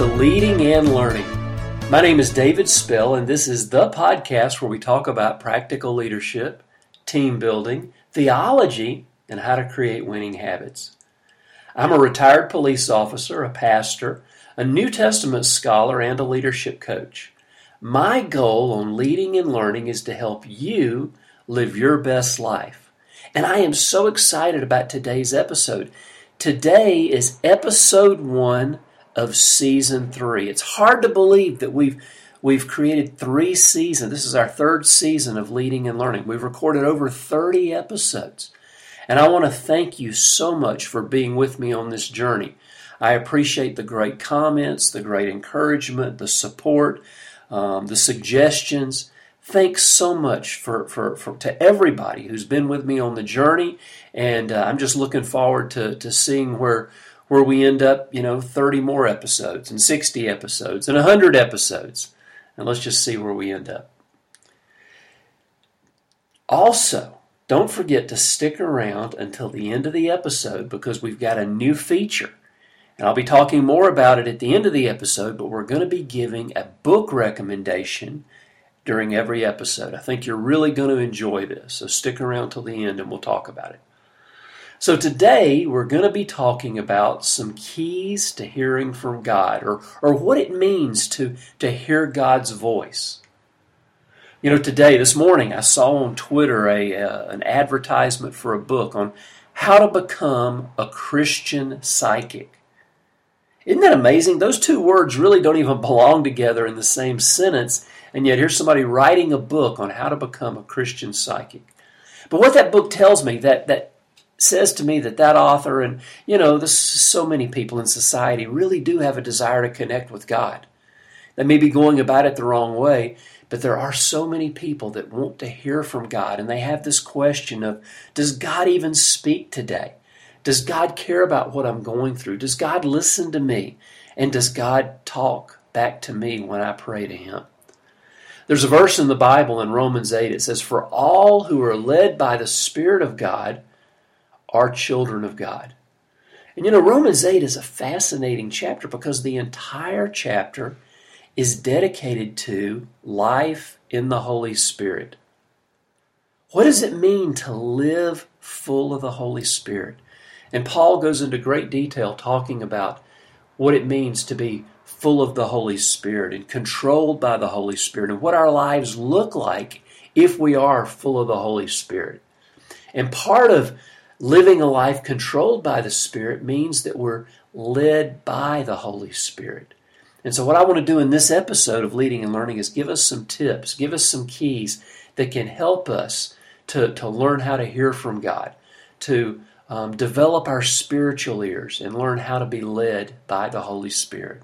To Leading and Learning. My name is David Spell, and this is the podcast where we talk about practical leadership, team building, theology, and how to create winning habits. I'm a retired police officer, a pastor, a New Testament scholar, and a leadership coach. My goal on leading and learning is to help you live your best life. And I am so excited about today's episode. Today is episode one of season three. It's hard to believe that we've we've created three seasons. This is our third season of leading and learning. We've recorded over 30 episodes. And I want to thank you so much for being with me on this journey. I appreciate the great comments, the great encouragement, the support, um, the suggestions. Thanks so much for, for, for, to everybody who's been with me on the journey, and uh, I'm just looking forward to, to seeing where where we end up, you know, 30 more episodes and 60 episodes and 100 episodes. And let's just see where we end up. Also, don't forget to stick around until the end of the episode because we've got a new feature. And I'll be talking more about it at the end of the episode, but we're going to be giving a book recommendation during every episode. I think you're really going to enjoy this. So stick around till the end and we'll talk about it. So today we're going to be talking about some keys to hearing from God or, or what it means to, to hear God's voice. You know, today, this morning, I saw on Twitter a, uh, an advertisement for a book on how to become a Christian psychic. Isn't that amazing? Those two words really don't even belong together in the same sentence, and yet here's somebody writing a book on how to become a Christian psychic. But what that book tells me, that, that says to me that that author and you know this so many people in society really do have a desire to connect with God. They may be going about it the wrong way, but there are so many people that want to hear from God and they have this question of does God even speak today? Does God care about what I'm going through? Does God listen to me? And does God talk back to me when I pray to him? There's a verse in the Bible in Romans 8 it says for all who are led by the spirit of God are children of God. And you know, Romans 8 is a fascinating chapter because the entire chapter is dedicated to life in the Holy Spirit. What does it mean to live full of the Holy Spirit? And Paul goes into great detail talking about what it means to be full of the Holy Spirit and controlled by the Holy Spirit and what our lives look like if we are full of the Holy Spirit. And part of Living a life controlled by the Spirit means that we're led by the Holy Spirit. And so, what I want to do in this episode of Leading and Learning is give us some tips, give us some keys that can help us to, to learn how to hear from God, to um, develop our spiritual ears, and learn how to be led by the Holy Spirit.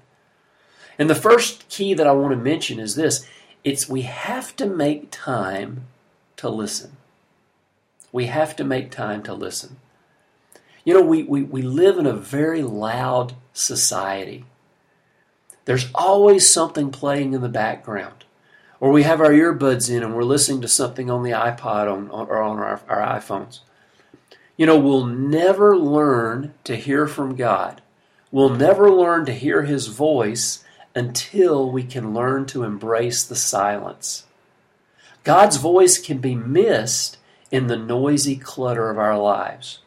And the first key that I want to mention is this it's we have to make time to listen. We have to make time to listen. You know, we, we, we live in a very loud society. There's always something playing in the background. Or we have our earbuds in and we're listening to something on the iPod on, or on our, our iPhones. You know, we'll never learn to hear from God. We'll never learn to hear His voice until we can learn to embrace the silence. God's voice can be missed in the noisy clutter of our lives.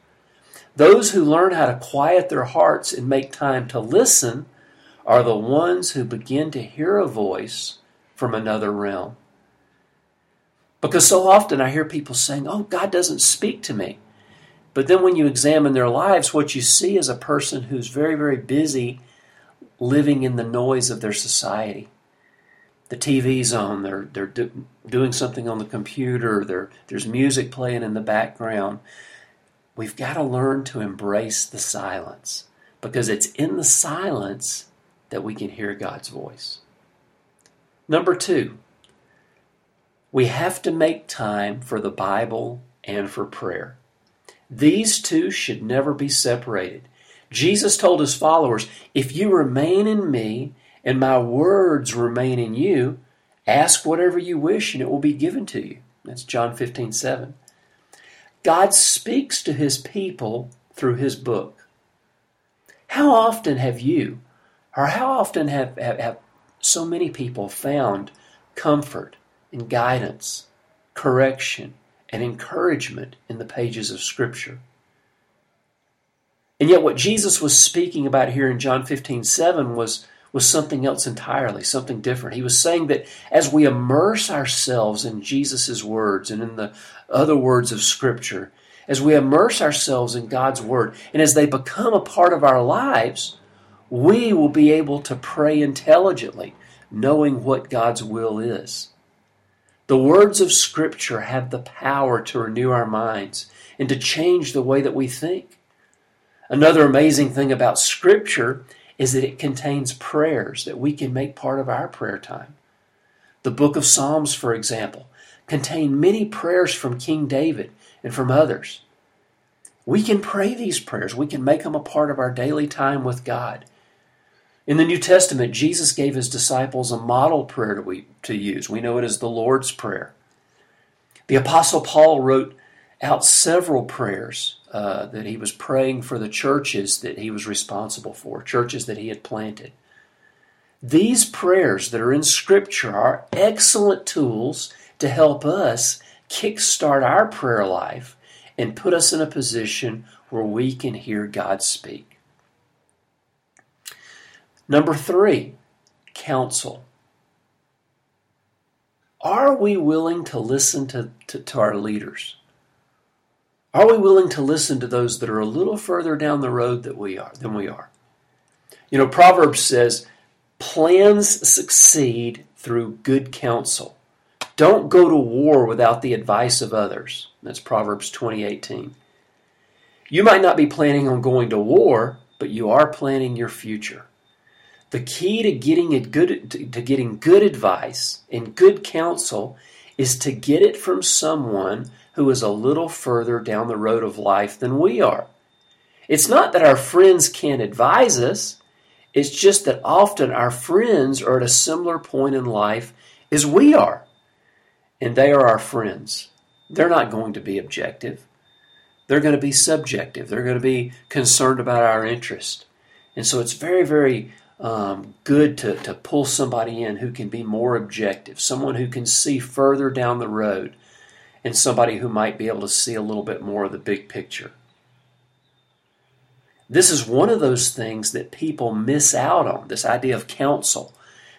Those who learn how to quiet their hearts and make time to listen are the ones who begin to hear a voice from another realm. Because so often I hear people saying, Oh, God doesn't speak to me. But then when you examine their lives, what you see is a person who's very, very busy living in the noise of their society the TV's on, they're, they're do, doing something on the computer, there's music playing in the background. We've got to learn to embrace the silence because it's in the silence that we can hear God's voice. Number two, we have to make time for the Bible and for prayer. These two should never be separated. Jesus told his followers, If you remain in me and my words remain in you, ask whatever you wish and it will be given to you. That's John 15, 7. God speaks to his people through his book. How often have you Or how often have, have, have so many people found comfort and guidance, correction, and encouragement in the pages of Scripture? And yet, what Jesus was speaking about here in John 15 7 was, was something else entirely, something different. He was saying that as we immerse ourselves in Jesus' words and in the other words of Scripture, as we immerse ourselves in God's Word, and as they become a part of our lives, we will be able to pray intelligently, knowing what God's will is. The words of Scripture have the power to renew our minds and to change the way that we think. Another amazing thing about Scripture is that it contains prayers that we can make part of our prayer time. The book of Psalms, for example, contain many prayers from King David and from others. We can pray these prayers. We can make them a part of our daily time with God. In the New Testament, Jesus gave his disciples a model prayer to, we, to use. We know it as the Lord's Prayer. The Apostle Paul wrote out several prayers uh, that he was praying for the churches that he was responsible for, churches that he had planted. These prayers that are in Scripture are excellent tools to help us kickstart our prayer life and put us in a position where we can hear God speak. Number three, counsel. Are we willing to listen to, to, to our leaders? Are we willing to listen to those that are a little further down the road that we are than we are? You know, Proverbs says, plans succeed through good counsel. Don't go to war without the advice of others. That's Proverbs 20:18. You might not be planning on going to war, but you are planning your future. The key to getting a good to getting good advice and good counsel is to get it from someone who is a little further down the road of life than we are. It's not that our friends can't advise us, it's just that often our friends are at a similar point in life as we are. And they are our friends. They're not going to be objective. They're going to be subjective. They're going to be concerned about our interest. And so it's very, very um, good to, to pull somebody in who can be more objective, someone who can see further down the road and somebody who might be able to see a little bit more of the big picture. This is one of those things that people miss out on this idea of counsel.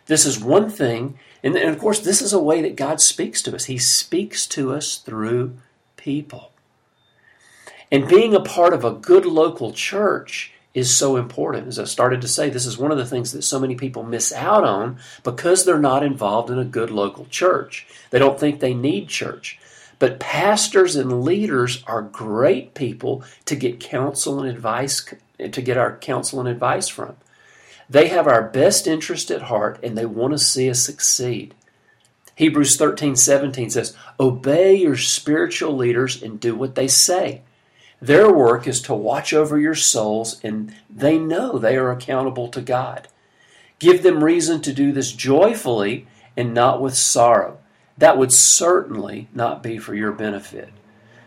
This is one thing, and, of course, this is a way that God speaks to us. He speaks to us through people. And being a part of a good local church is so important. As I started to say, this is one of the things that so many people miss out on because they're not involved in a good local church. They don't think they need church. But pastors and leaders are great people to get counsel and advice to get our counsel and advice from. They have our best interest at heart and they want to see us succeed. Hebrews 13, 17 says, Obey your spiritual leaders and do what they say. Their work is to watch over your souls, and they know they are accountable to God. Give them reason to do this joyfully and not with sorrow that would certainly not be for your benefit.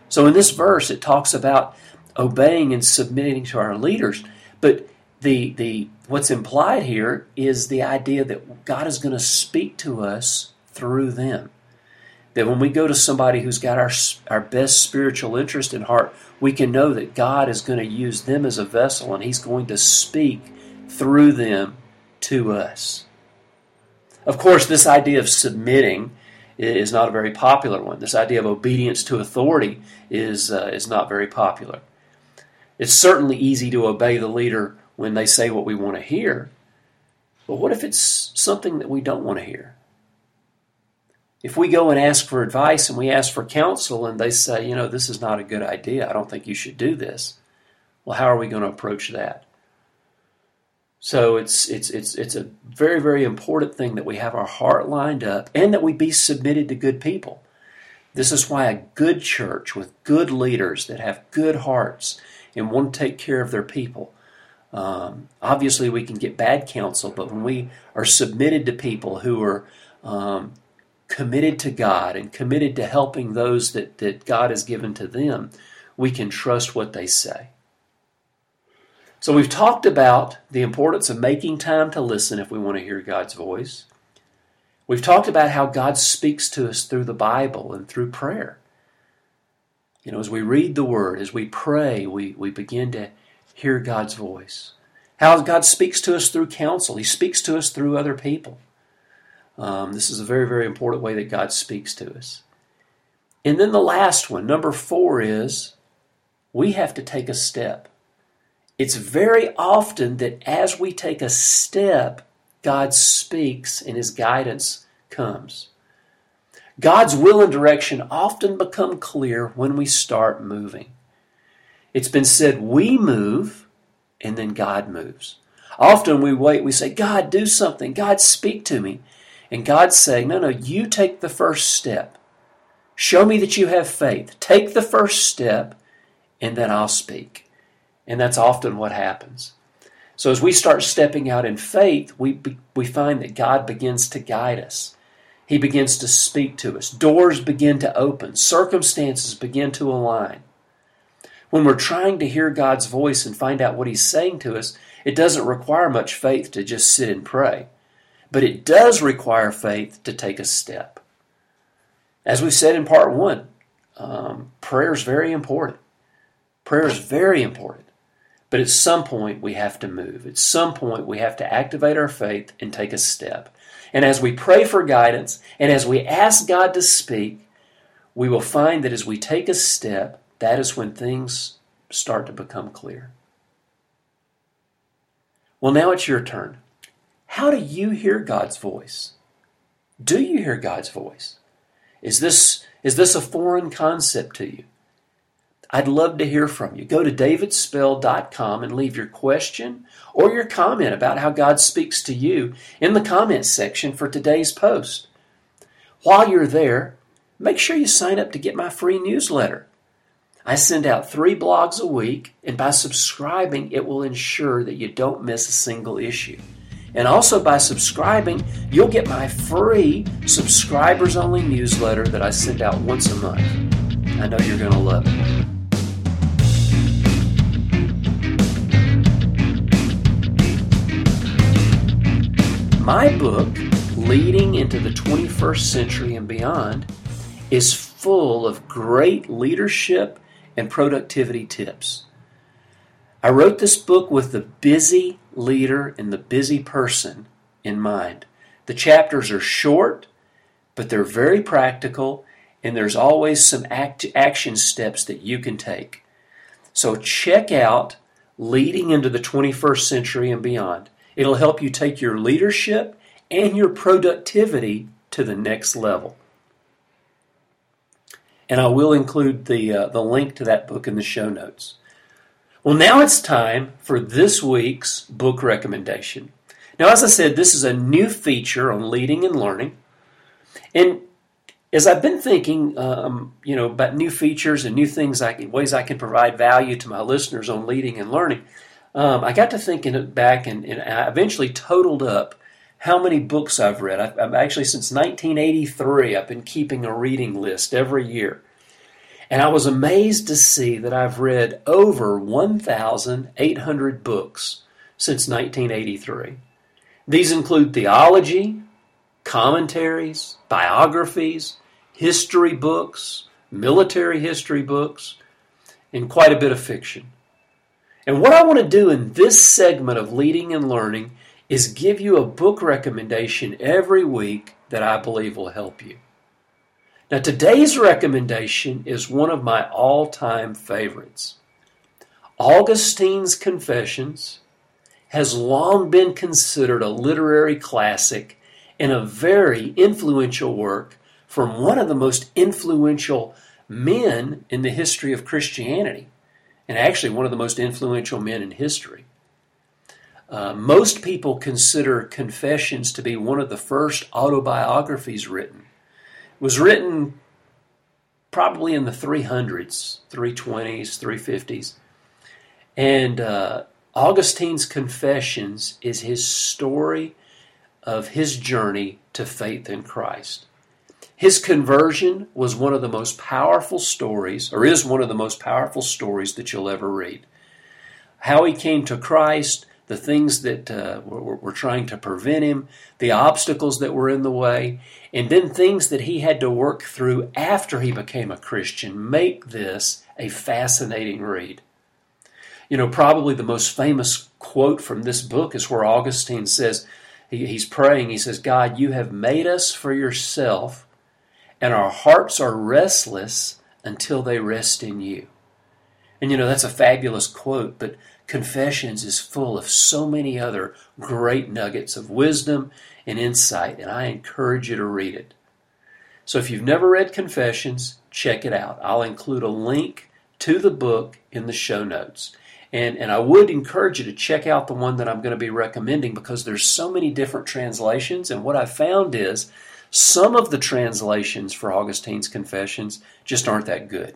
So in this verse, it talks about obeying and submitting to our leaders, but the the what's implied here is the idea that God is going to speak to us through them. That when we go to somebody who's got our our best spiritual interest in heart, we can know that God is going to use them as a vessel and He's going to speak through them to us. Of course, this idea of submitting is not a very popular one. This idea of obedience to authority is, uh, is not very popular. It's certainly easy to obey the leader when they say what we want to hear, but what if it's something that we don't want to hear? If we go and ask for advice and we ask for counsel and they say, you know, this is not a good idea, I don't think you should do this, well, how are we going to approach that? So it's it's it's it's a very very important thing that we have our heart lined up and that we be submitted to good people. This is why a good church with good leaders that have good hearts and want to take care of their people. Um, obviously, we can get bad counsel, but when we are submitted to people who are um, committed to God and committed to helping those that, that God has given to them, we can trust what they say. So we've talked about the importance of making time to listen if we want to hear God's voice. We've talked about how God speaks to us through the Bible and through prayer. You know, as we read the Word, as we pray, we, we begin to hear God's voice. How God speaks to us through counsel, He speaks to us through other people. Um, this is a very, very important way that God speaks to us. And then the last one, number four, is we have to take a step. It's very often that as we take a step, God speaks and His guidance comes. God's will and direction often become clear when we start moving. It's been said we move and then God moves. Often we wait, we say, God, do something. God, speak to me. And God's saying, no, no, you take the first step. Show me that you have faith. Take the first step, and then I'll speak. And that's often what happens. So as we start stepping out in faith, we, we find that God begins to guide us. He begins to speak to us. Doors begin to open. Circumstances begin to align. When we're trying to hear God's voice and find out what He's saying to us, it doesn't require much faith to just sit and pray. But it does require faith to take a step. As we said in part one, um, prayer is very important. Prayer is very important. But at some point, we have to move. At some point, we have to activate our faith and take a step. And as we pray for guidance and as we ask God to speak, we will find that as we take a step, that is when things start to become clear. Well, now it's your turn. How do you hear God's voice? Do you hear God's voice? Is this, is this a foreign concept to you? I'd love to hear from you. Go to davidspell.com and leave your question or your comment about how God speaks to you in the comments section for today's post. While you're there, make sure you sign up to get my free newsletter. I send out three blogs a week, and by subscribing, it will ensure that you don't miss a single issue. And also by subscribing, you'll get my free subscribers only newsletter that I send out once a month. I know you're going to love it. My book, Leading into the 21st Century and Beyond, is full of great leadership and productivity tips. I wrote this book with the busy leader and the busy person in mind. The chapters are short, but they're very practical, and there's always some act- action steps that you can take. So check out Leading into the 21st Century and Beyond. It'll help you take your leadership and your productivity to the next level. And I will include the, uh, the link to that book in the show notes. Well, now it's time for this week's book recommendation. Now, as I said, this is a new feature on leading and learning. And as I've been thinking, um, you know, about new features and new things, I can, ways I can provide value to my listeners on leading and learning, um, I got to thinking back and, and, I eventually totaled up how many books I've read. I've, I've, actually, since 1983, I've been keeping a reading list every year. And I was amazed to see that I've read over 1,800 books since 1983. These include theology, commentaries, biographies, history books, military history books, and quite a bit of fiction. And what I want to do in this segment of Leading and Learning is give you a book recommendation every week that I believe will help you. Now, today's recommendation is one of my all time favorites. Augustine's Confessions has long been considered a literary classic and a very influential work from one of the most influential men in the history of Christianity and actually one of the most influential men in history. Uh, most people consider Confessions to be one of the first autobiographies written. It was written probably in the 300s, 320s, 350s. And uh, Augustine's Confessions is his story of his journey to faith in Christ. His conversion was one of the most powerful stories, or is one of the most powerful stories that you'll ever read. how he came to Christ, the things that uh, were, were trying to prevent him, the obstacles that were in the way, and then things that he had to work through after he became a Christian make this a fascinating read. You know, probably the most famous quote from this book is where Augustine says, he, he's praying, he says, God, you have made us for yourself, and our hearts are restless until they rest in you. And you know, that's a fabulous quote, but Confessions is full of so many other great nuggets of wisdom and insight, and I encourage you to read it. So if you've never read Confessions, check it out. I'll include a link to the book in the show notes. And, and I would encourage you to check out the one that I'm going to be recommending because there's so many different translations. And what I found is some of the translations for Augustine's Confessions just aren't that good.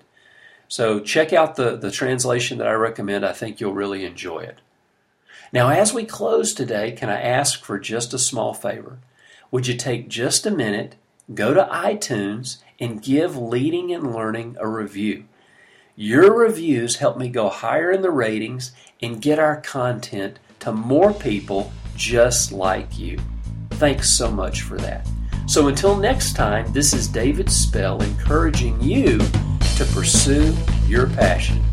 So check out the, the translation that I recommend. I think you'll really enjoy it. Now, as we close today, can I ask for just a small favor? Would you take just a minute, go to iTunes, and give Leading and Learning a review? Your reviews help me go higher in the ratings and get our content to more people just like you. Thanks so much for that. So until next time, this is David Spell encouraging you to pursue your passion.